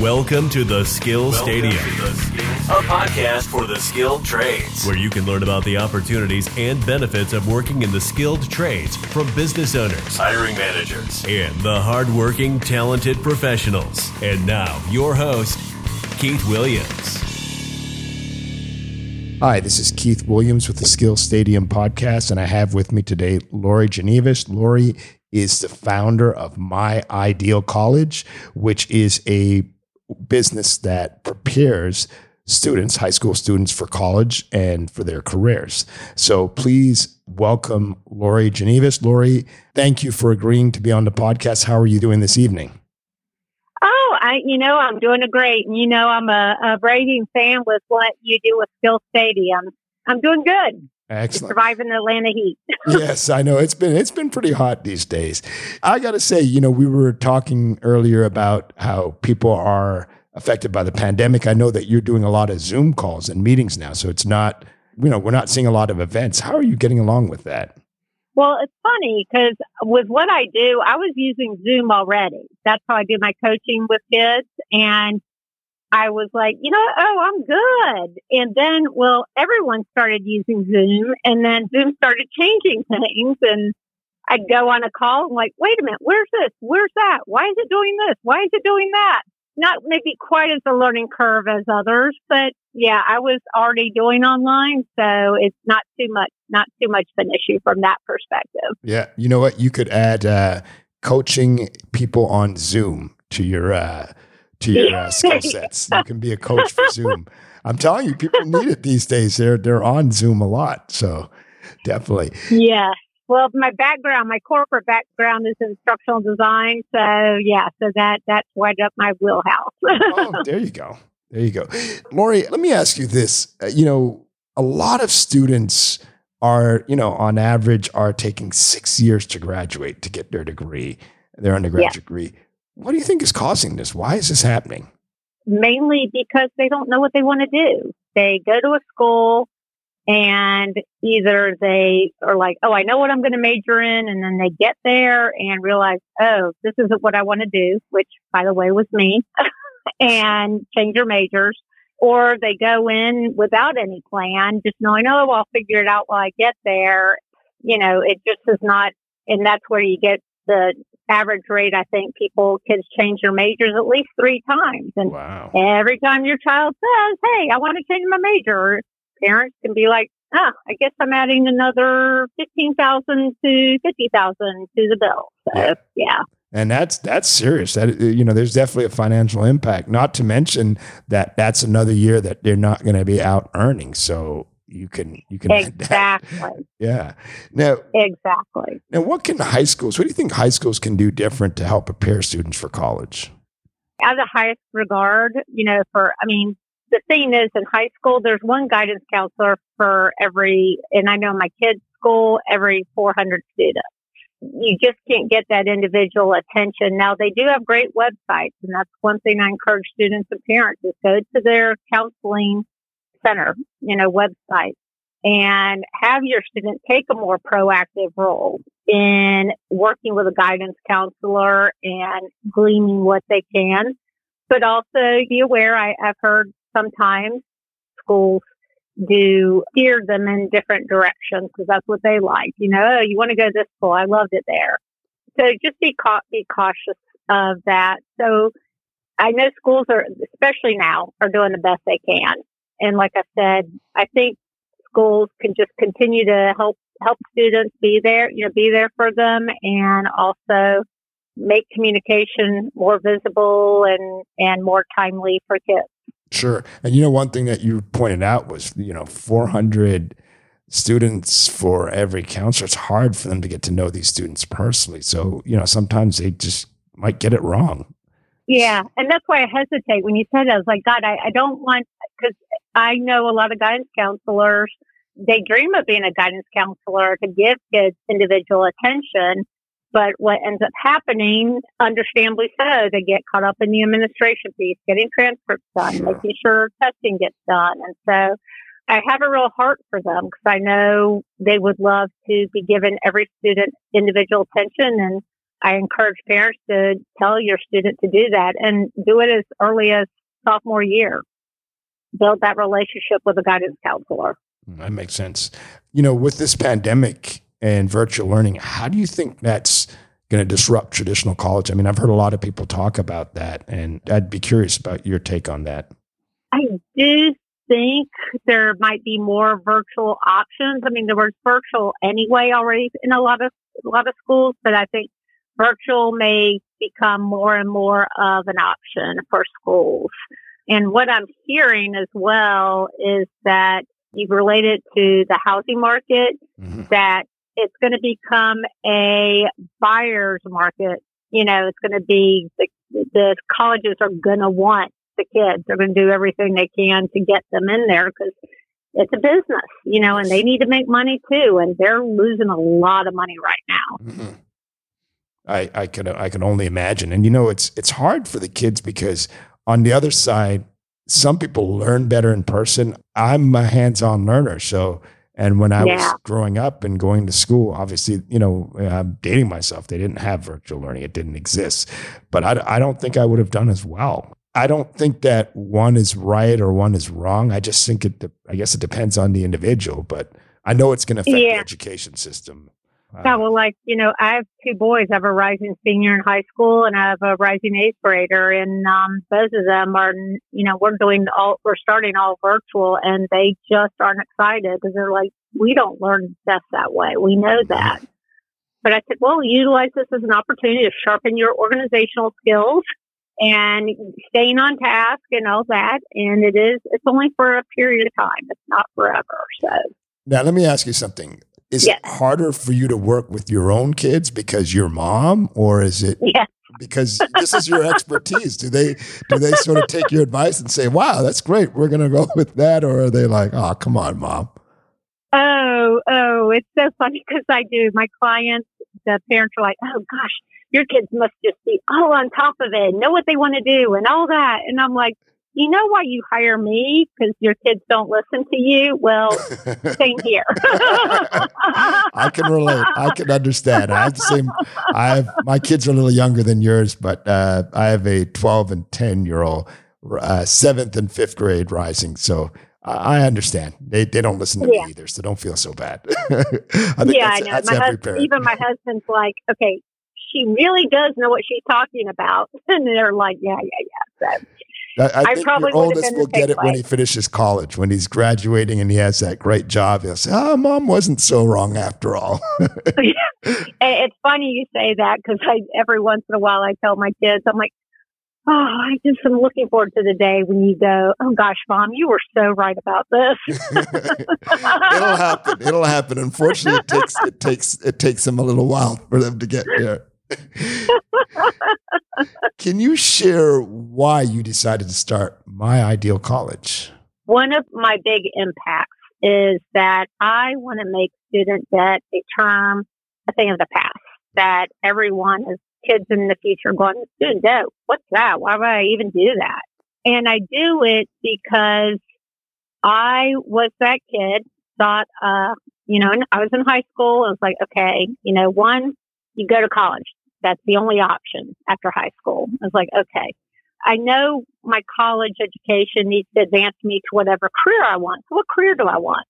Welcome to the Skill Stadium, a podcast for the skilled trades, where you can learn about the opportunities and benefits of working in the skilled trades from business owners, hiring managers, and the hardworking, talented professionals. And now, your host, Keith Williams. Hi, this is Keith Williams with the Skill Stadium podcast, and I have with me today Laurie Genevis. Laurie is the founder of My Ideal College, which is a business that prepares students, high school students, for college and for their careers. So please welcome Laurie Genevis. Laurie, thank you for agreeing to be on the podcast. How are you doing this evening? Oh, I, you know, I'm doing a great. You know, I'm a, a raving fan with what you do with Skill Stadium. I'm doing good. Excellent. Surviving the Atlanta heat. yes, I know it's been it's been pretty hot these days. I got to say, you know, we were talking earlier about how people are affected by the pandemic. I know that you're doing a lot of Zoom calls and meetings now, so it's not, you know, we're not seeing a lot of events. How are you getting along with that? Well, it's funny because with what I do, I was using Zoom already. That's how I do my coaching with kids. And I was like, you know, oh, I'm good. And then, well, everyone started using Zoom and then Zoom started changing things. And I'd go on a call and like, wait a minute, where's this? Where's that? Why is it doing this? Why is it doing that? Not maybe quite as a learning curve as others, but yeah, I was already doing online. So it's not too much, not too much of an issue from that perspective. Yeah. You know what? You could add, uh, coaching people on Zoom to your, uh, to your uh, skill sets. You can be a coach for Zoom. I'm telling you, people need it these days. They're they're on Zoom a lot, so definitely. Yeah. Well, my background, my corporate background is instructional design, so yeah, so that that's right up my wheelhouse. oh, there you go. There you go, Laurie. Let me ask you this. Uh, you know, a lot of students are, you know, on average, are taking six years to graduate to get their degree, their undergraduate yeah. degree. What do you think is causing this? Why is this happening? Mainly because they don't know what they want to do. They go to a school and either they are like, oh, I know what I'm going to major in. And then they get there and realize, oh, this isn't what I want to do, which by the way was me, and change your majors. Or they go in without any plan, just knowing, oh, I'll figure it out while I get there. You know, it just is not, and that's where you get the average rate, I think people kids change their majors at least three times. And wow. every time your child says, Hey, I want to change my major, parents can be like, Ah, I guess I'm adding another 15,000 to 50,000 to the bill. So, yeah. yeah. And that's that's serious. That you know, there's definitely a financial impact. Not to mention that that's another year that they're not going to be out earning. So you can you can exactly. Yeah. Now exactly. Now what can high schools what do you think high schools can do different to help prepare students for college? As a highest regard you know for i mean the thing is in high school there's one guidance counselor for every and i know my kids school every 400 students. You just can't get that individual attention. Now they do have great websites and that's one thing I encourage students and parents is go to their counseling center, you know, website and have your student take a more proactive role in working with a guidance counselor and gleaning what they can. But also be aware, I, I've heard sometimes schools do steer them in different directions because that's what they like. You know, oh, you want to go this school. I loved it there. So just be, ca- be cautious of that. So I know schools are, especially now, are doing the best they can. And like I said, I think schools can just continue to help help students be there, you know, be there for them and also make communication more visible and, and more timely for kids. Sure. And you know, one thing that you pointed out was, you know, 400 students for every counselor. It's hard for them to get to know these students personally. So, you know, sometimes they just might get it wrong. Yeah. And that's why I hesitate when you said that. I was like, God, I, I don't want, I know a lot of guidance counselors, they dream of being a guidance counselor to give kids individual attention. But what ends up happening, understandably so, they get caught up in the administration piece, getting transcripts done, sure. making sure testing gets done. And so I have a real heart for them because I know they would love to be given every student individual attention. And I encourage parents to tell your student to do that and do it as early as sophomore year. Build that relationship with a guidance counselor. Hmm, that makes sense. You know, with this pandemic and virtual learning, how do you think that's going to disrupt traditional college? I mean, I've heard a lot of people talk about that, and I'd be curious about your take on that. I do think there might be more virtual options. I mean, there was virtual anyway already in a lot of a lot of schools, but I think virtual may become more and more of an option for schools. And what I'm hearing as well is that you've related to the housing market, mm-hmm. that it's going to become a buyer's market. You know, it's going to be the, the colleges are going to want the kids. They're going to do everything they can to get them in there because it's a business, you know, and they need to make money too. And they're losing a lot of money right now. Mm-hmm. I, I can I can only imagine. And you know, it's it's hard for the kids because on the other side, some people learn better in person. I'm a hands-on learner, so and when I yeah. was growing up and going to school, obviously, you know, I'm dating myself. They didn't have virtual learning; it didn't exist. But I, I don't think I would have done as well. I don't think that one is right or one is wrong. I just think it. I guess it depends on the individual, but I know it's going to affect yeah. the education system. Yeah, well, like, you know, I have two boys. I have a rising senior in high school and I have a rising eighth grader. And um, both of them are, you know, we're doing all, we're starting all virtual and they just aren't excited because they're like, we don't learn best that way. We know that. But I said, well, utilize this as an opportunity to sharpen your organizational skills and staying on task and all that. And it is, it's only for a period of time. It's not forever. So now let me ask you something is yes. it harder for you to work with your own kids because you're mom, or is it yes. because this is your expertise? do they do they sort of take your advice and say, "Wow, that's great, we're going to go with that," or are they like, "Oh, come on, mom"? Oh, oh, it's so funny because I do. My clients, the parents are like, "Oh gosh, your kids must just be all on top of it, know what they want to do, and all that," and I'm like you know why you hire me? Because your kids don't listen to you. Well, same here. I can relate. I can understand. I have the same. I have my kids are a little younger than yours, but uh, I have a 12 and 10 year old, uh, seventh and fifth grade rising. So I understand. They they don't listen to yeah. me either, so don't feel so bad. I yeah, I know. my husband, even my husband's like, okay, she really does know what she's talking about, and they're like, yeah, yeah, yeah. So I, I, I think your oldest will get it way. when he finishes college. When he's graduating and he has that great job, he'll say, "Oh, mom wasn't so wrong after all." yeah. it's funny you say that because I every once in a while I tell my kids, I'm like, "Oh, I just am looking forward to the day when you go, oh gosh, mom, you were so right about this." It'll happen. It'll happen. Unfortunately, it takes it takes it takes them a little while for them to get there. Can you share why you decided to start My Ideal College? One of my big impacts is that I want to make student debt a term, a thing of the past. That everyone is kids in the future going, student debt, what's that? Why would I even do that? And I do it because I was that kid, thought, uh, you know, I was in high school. I was like, okay, you know, one, you go to college. That's the only option after high school. I was like, okay, I know my college education needs to advance me to whatever career I want. So what career do I want?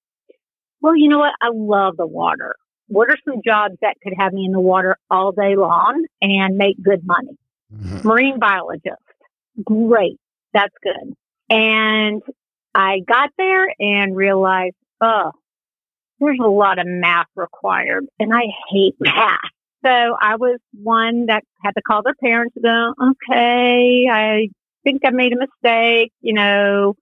Well, you know what? I love the water. What are some jobs that could have me in the water all day long and make good money? Mm-hmm. Marine biologist. Great. That's good. And I got there and realized, oh, there's a lot of math required and I hate math. So I was one that had to call their parents and go, okay, I think I made a mistake, you know,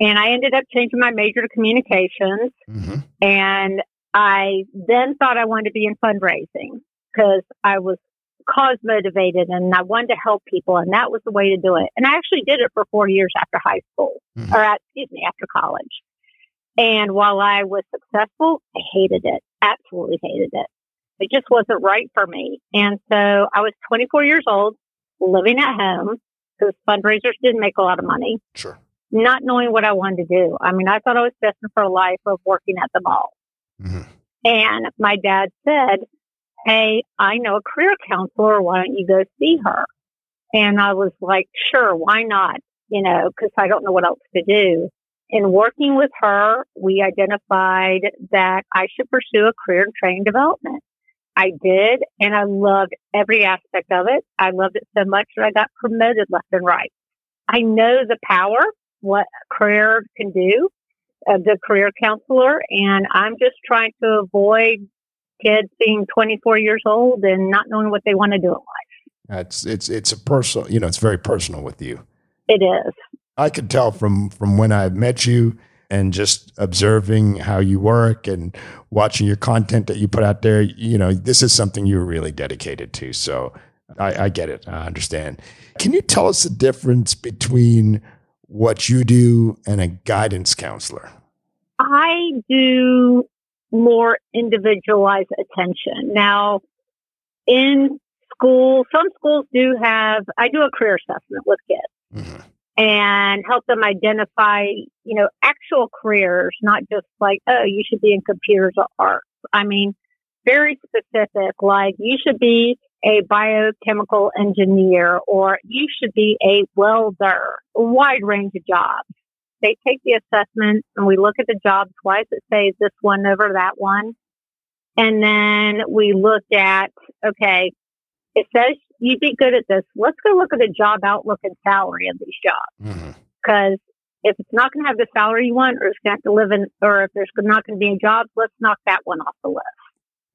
and I ended up changing my major to communications. Mm-hmm. And I then thought I wanted to be in fundraising because I was cause motivated and I wanted to help people. And that was the way to do it. And I actually did it for four years after high school mm-hmm. or at, excuse me, after college. And while I was successful, I hated it. Absolutely hated it. It just wasn't right for me. And so I was 24 years old, living at home because fundraisers didn't make a lot of money. Sure. Not knowing what I wanted to do. I mean, I thought I was destined for a life of working at the mall. Mm-hmm. And my dad said, Hey, I know a career counselor. Why don't you go see her? And I was like, sure, why not? You know, because I don't know what else to do. In working with her, we identified that I should pursue a career in training development. I did, and I loved every aspect of it. I loved it so much that I got promoted left and right. I know the power, what a career can do, uh, a good career counselor, and I'm just trying to avoid kids being 24 years old and not knowing what they want to do in life. It's it's it's a personal, you know, it's very personal with you. It is. I could tell from from when I met you and just observing how you work and watching your content that you put out there, you know, this is something you're really dedicated to. So I, I get it. I understand. Can you tell us the difference between what you do and a guidance counselor? I do more individualized attention. Now, in school, some schools do have, I do a career assessment with kids. Mm-hmm and help them identify, you know, actual careers, not just like, oh, you should be in computers or arts. I mean, very specific, like you should be a biochemical engineer or you should be a welder, a wide range of jobs. They take the assessment and we look at the jobs. Does it say this one over that one? And then we look at, okay, it says you'd be good at this. Let's go look at the job outlook and salary of these jobs. Because mm-hmm. if it's not going to have the salary you want, or it's going to have to live in, or if there's not going to be a job, let's knock that one off the list.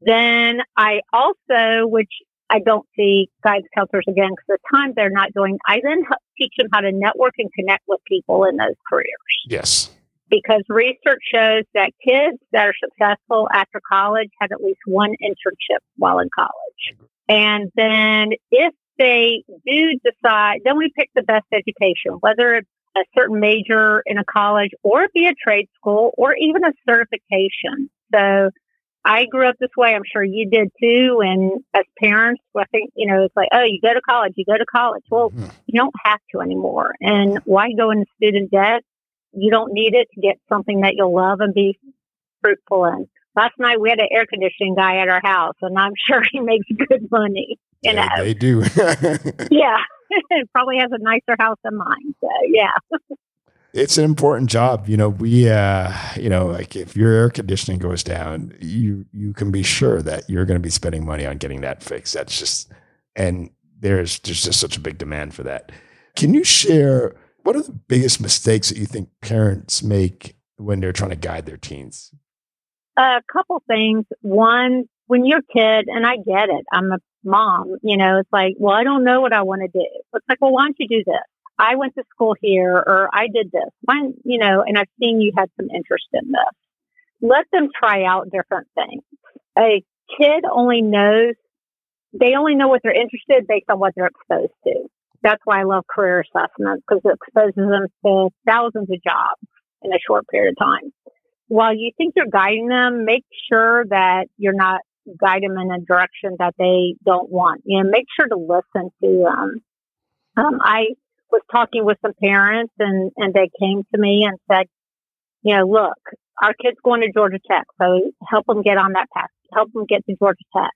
Then I also, which I don't see guidance counselors again because the time they're not doing, I then teach them how to network and connect with people in those careers. Yes. Because research shows that kids that are successful after college have at least one internship while in college. And then if they do decide, then we pick the best education, whether it's a certain major in a college or be a trade school or even a certification. So I grew up this way. I'm sure you did too. And as parents, I think, you know, it's like, oh, you go to college, you go to college. Well, mm-hmm. you don't have to anymore. And why go into student debt? You don't need it to get something that you'll love and be fruitful in last night we had an air conditioning guy at our house, and I'm sure he makes good money. You know, they do. yeah, probably has a nicer house than mine. So yeah. it's an important job. You know, we, uh, you know, like if your air conditioning goes down, you you can be sure that you're going to be spending money on getting that fixed. That's just, and there's there's just such a big demand for that. Can you share what are the biggest mistakes that you think parents make when they're trying to guide their teens? A couple things. One, when you're a kid, and I get it, I'm a mom, you know, it's like, well, I don't know what I want to do. It's like, well, why don't you do this? I went to school here or I did this. Why, you know, and I've seen you had some interest in this. Let them try out different things. A kid only knows, they only know what they're interested based on what they're exposed to. That's why I love career assessments because it exposes them to thousands of jobs in a short period of time while you think you're guiding them, make sure that you're not guiding them in a direction that they don't want. You know, make sure to listen to them. Um, I was talking with some parents and, and they came to me and said, you know, look, our kid's going to Georgia Tech, so help them get on that path, help them get to Georgia Tech.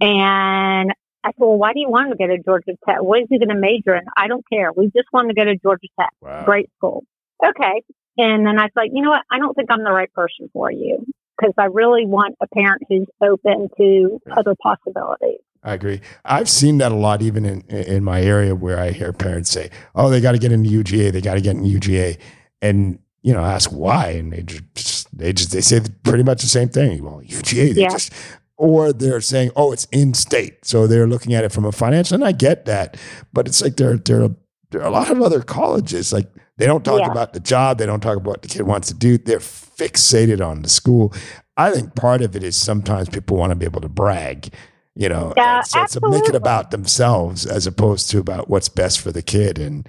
And I said, well, why do you want to get to Georgia Tech? What is he going to major in? I don't care. We just want to go to Georgia Tech. Wow. Great school. Okay. And then I was like, you know what? I don't think I'm the right person for you because I really want a parent who's open to other possibilities. I agree. I've seen that a lot, even in in my area, where I hear parents say, "Oh, they got to get into UGA. They got to get in UGA," and you know, ask why, and they just they just they say pretty much the same thing. Well, UGA, they yeah. just or they're saying, "Oh, it's in state," so they're looking at it from a financial. And I get that, but it's like there there there are a lot of other colleges like they don't talk yeah. about the job. They don't talk about what the kid wants to do. They're fixated on the school. I think part of it is sometimes people want to be able to brag, you know, yeah, so, so make it about themselves as opposed to about what's best for the kid. And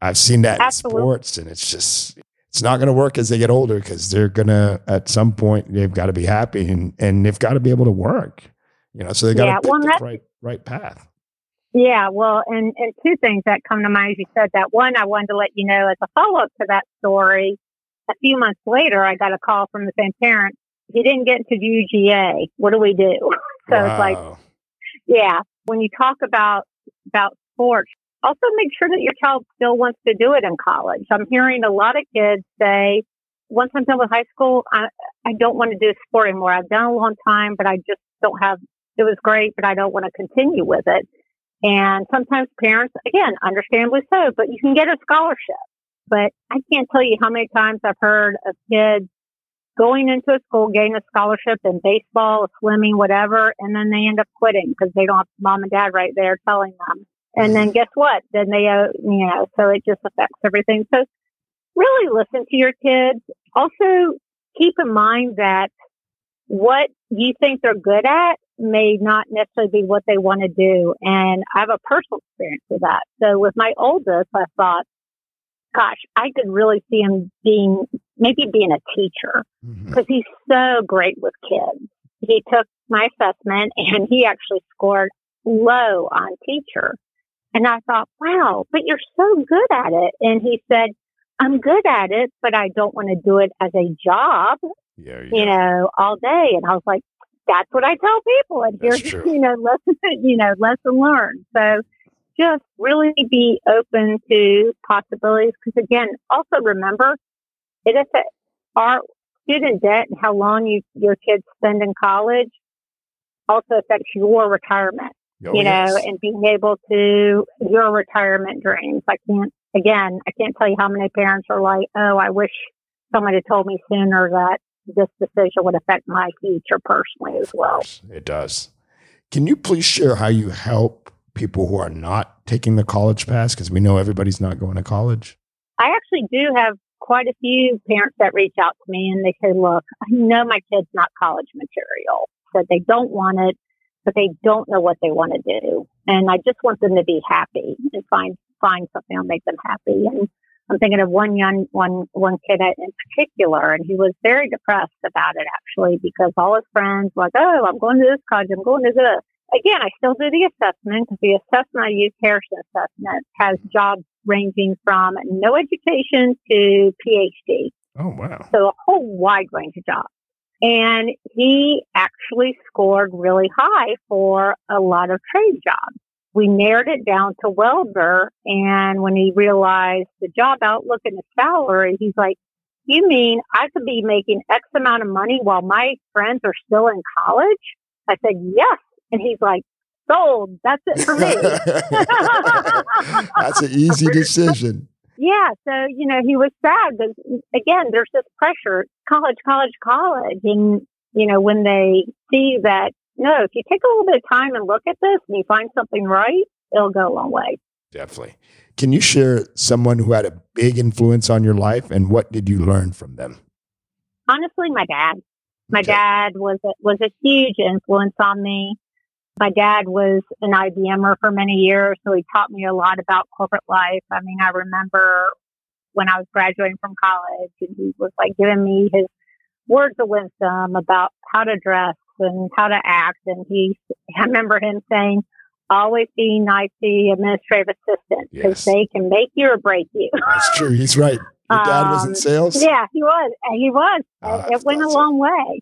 I've seen that absolutely. in sports, and it's just it's not going to work as they get older because they're gonna at some point they've got to be happy and and they've got to be able to work, you know. So they got to yeah, pick well, the right right path. Yeah, well, and, and two things that come to mind as you said that. One, I wanted to let you know as a follow up to that story, a few months later, I got a call from the same parent. He didn't get into UGA. What do we do? So wow. it's like, yeah, when you talk about about sports, also make sure that your child still wants to do it in college. I'm hearing a lot of kids say, once I'm done with high school, I, I don't want to do sport anymore. I've done a long time, but I just don't have, it was great, but I don't want to continue with it. And sometimes parents, again, understandably so, but you can get a scholarship. But I can't tell you how many times I've heard of kids going into a school, getting a scholarship in baseball, swimming, whatever, and then they end up quitting because they don't have mom and dad right there telling them. And then guess what? Then they, uh, you know, so it just affects everything. So really listen to your kids. Also keep in mind that what you think they're good at may not necessarily be what they want to do. And I have a personal experience with that. So with my oldest, I thought, gosh, I could really see him being, maybe being a teacher because mm-hmm. he's so great with kids. He took my assessment and he actually scored low on teacher. And I thought, wow, but you're so good at it. And he said, I'm good at it, but I don't want to do it as a job, yeah, you know, all day. And I was like, that's what I tell people. And here's, you know, lesson, you know, lesson learned. So just really be open to possibilities. Cause again, also remember it affects our student debt and how long you, your kids spend in college also affects your retirement. Oh, you know, yes. and being able to your retirement dreams. I can't again, I can't tell you how many parents are like, oh, I wish someone had told me sooner that this decision would affect my future personally as well. It does. Can you please share how you help people who are not taking the college pass? Because we know everybody's not going to college. I actually do have quite a few parents that reach out to me and they say, look, I know my kid's not college material, that they don't want it, but they don't know what they want to do. And I just want them to be happy and find find something that'll make them happy. And I'm thinking of one young one one kid in particular, and he was very depressed about it actually because all his friends were like, "Oh, I'm going to this college. I'm going to this." Again, I still do the assessment because the assessment I use, Harrison Assessment, has jobs ranging from no education to PhD. Oh wow! So a whole wide range of jobs. And he actually scored really high for a lot of trade jobs we narrowed it down to welder. And when he realized the job outlook and the salary, he's like, you mean I could be making X amount of money while my friends are still in college? I said, yes. And he's like, sold. That's it for me. That's an easy decision. Yeah. So, you know, he was sad but again, there's this pressure, college, college, college. And, you know, when they see that no, if you take a little bit of time and look at this and you find something right, it'll go a long way. Definitely. Can you share someone who had a big influence on your life and what did you learn from them? Honestly, my dad. My okay. dad was a, was a huge influence on me. My dad was an IBMer for many years, so he taught me a lot about corporate life. I mean, I remember when I was graduating from college and he was like giving me his words of wisdom about how to dress and how to act. And he, I remember him saying, always be nice to the administrative assistant because yes. they can make you or break you. That's true. He's right. Your dad was in um, sales? Yeah, he was. He was. Oh, it went a long way.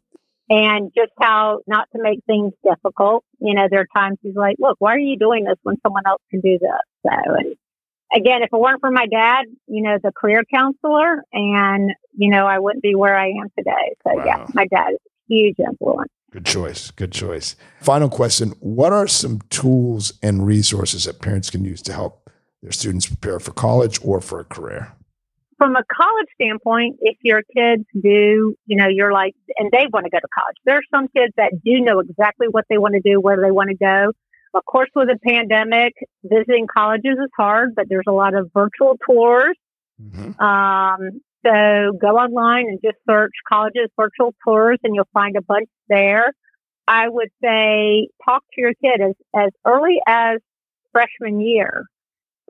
And just how not to make things difficult. You know, there are times he's like, look, why are you doing this when someone else can do this? So, and again, if it weren't for my dad, you know, the career counselor, and, you know, I wouldn't be where I am today. So, wow. yeah, my dad is a huge influence. Good choice. Good choice. Final question What are some tools and resources that parents can use to help their students prepare for college or for a career? From a college standpoint, if your kids do, you know, you're like, and they want to go to college, there are some kids that do know exactly what they want to do, where they want to go. Of course, with the pandemic, visiting colleges is hard, but there's a lot of virtual tours. Mm-hmm. Um, so go online and just search colleges virtual tours and you'll find a bunch there. I would say talk to your kid as, as early as freshman year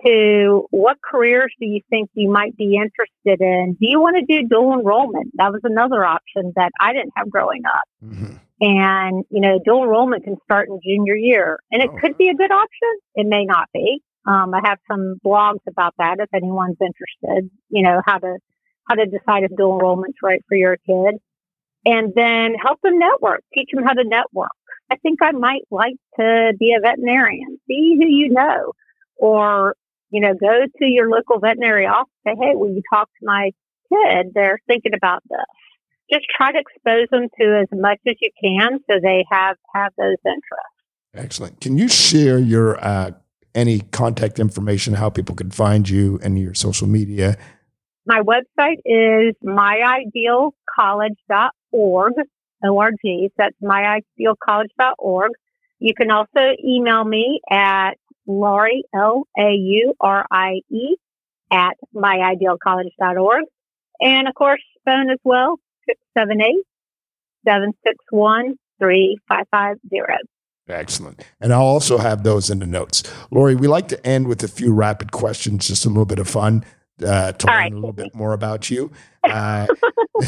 to what careers do you think you might be interested in? Do you want to do dual enrollment? That was another option that I didn't have growing up. Mm-hmm. And, you know, dual enrollment can start in junior year and it oh. could be a good option. It may not be. Um, I have some blogs about that if anyone's interested, you know, how to how to decide if dual enrollment's right for your kid. And then help them network, teach them how to network. I think I might like to be a veterinarian. See who you know, or you know, go to your local veterinary office. Say, hey, will you talk to my kid? They're thinking about this. Just try to expose them to as much as you can, so they have have those interests. Excellent. Can you share your uh, any contact information, how people can find you, and your social media? My website is myidealcollege.org, O-R-G. That's myidealcollege.org. You can also email me at Laurie, L-A-U-R-I-E, at myidealcollege.org. And of course, phone as well, 678 761 3550. Excellent. And I'll also have those in the notes. Laurie, we like to end with a few rapid questions, just a little bit of fun uh, to All learn right. a little bit more about you. Uh,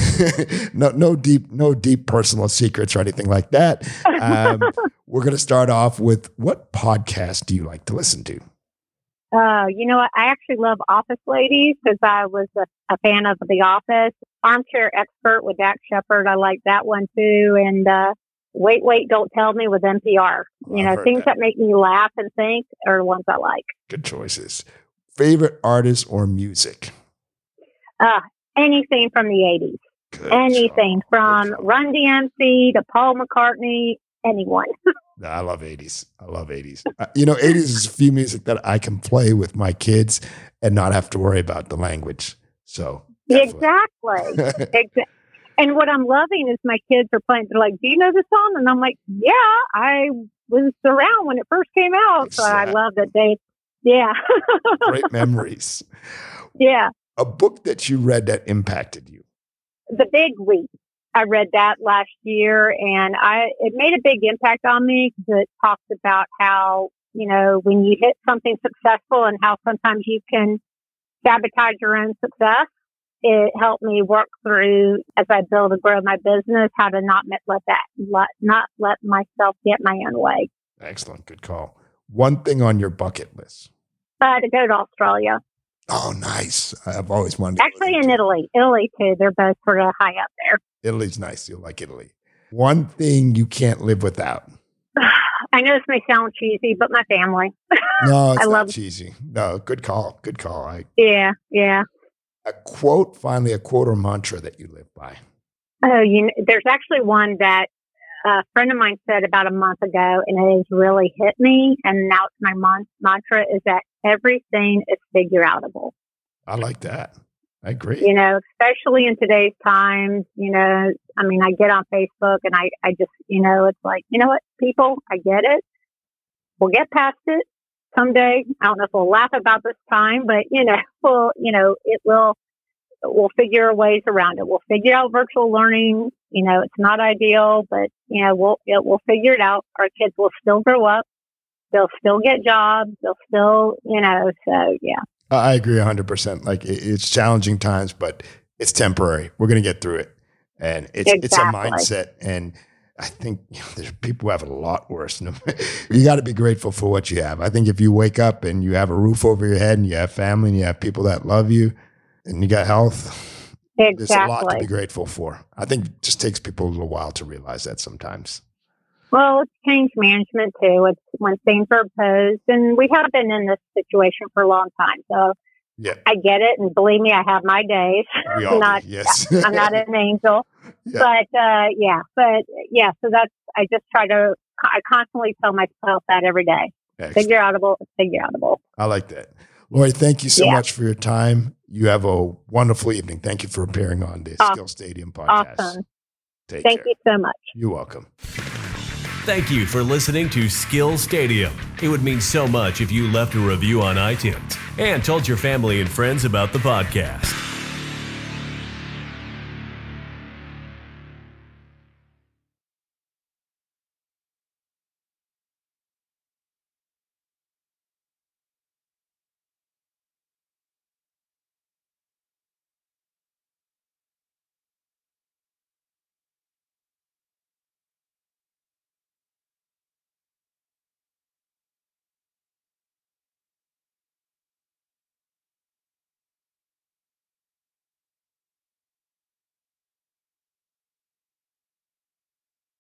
no, no deep, no deep personal secrets or anything like that. Um, we're going to start off with what podcast do you like to listen to? Uh, you know what? I actually love Office Ladies because I was a, a, fan of The Office. Armchair Expert with Dax Shepard. I like that one too. And uh, Wait, Wait, Don't Tell Me with NPR. You know, things that. that. make me laugh and think are the ones I like. Good choices. Favorite artist or music? Uh, anything from the 80s. Good anything job. from Run DMC to Paul McCartney, anyone. I love 80s. I love 80s. Uh, you know, 80s is a few music that I can play with my kids and not have to worry about the language. So, definitely. exactly. exactly. And what I'm loving is my kids are playing. They're like, "Do you know the song?" And I'm like, "Yeah, I was around when it first came out." So I love that they, yeah, great memories. Yeah, a book that you read that impacted you. The Big Leap. I read that last year, and I it made a big impact on me because it talks about how you know when you hit something successful and how sometimes you can sabotage your own success it helped me work through as I build and grow my business, how to not let that, let, not let myself get my own way. Excellent. Good call. One thing on your bucket list. Uh, to go to Australia. Oh, nice. I've always wanted Actually, in Italy. Italy, too. They're both sort of high up there. Italy's nice. You'll like Italy. One thing you can't live without. I know this may sound cheesy, but my family. No, it's I not love cheesy. No, good call. Good call. I, yeah, yeah a quote, finally, a quote or mantra that you live by? Oh, you know, there's actually one that a friend of mine said about a month ago, and it has really hit me. And now it's my mon- mantra is that everything is figure outable. I like that. I agree. You know, especially in today's times, you know, I mean, I get on Facebook and I, I just, you know, it's like, you know what, people, I get it. We'll get past it someday. I don't know if we'll laugh about this time, but you know, we'll, you know, it will, we'll figure ways around it. We'll figure out virtual learning. You know, it's not ideal, but you know, we'll, it, we'll figure it out. Our kids will still grow up. They'll still get jobs. They'll still, you know, so yeah. I agree hundred percent. Like it's challenging times, but it's temporary. We're going to get through it. And it's, exactly. it's a mindset and, I think you know, there's people who have a lot worse. you got to be grateful for what you have. I think if you wake up and you have a roof over your head and you have family and you have people that love you and you got health, exactly. there's a lot to be grateful for. I think it just takes people a little while to realize that sometimes. Well, it's change management too. It's when things are posed, and we have been in this situation for a long time. So yeah. I get it, and believe me, I have my days. We all not, yes, I'm not an angel, yeah. but uh, yeah, but yeah. So that's I just try to. I constantly tell myself that every day. Excellent. Figure outable, figure outable. I like that, Laurie. Thank you so yeah. much for your time. You have a wonderful evening. Thank you for appearing on the awesome. Skill Stadium podcast. Awesome. Take Thank care. you so much. You're welcome. Thank you for listening to Skill Stadium. It would mean so much if you left a review on iTunes and told your family and friends about the podcast.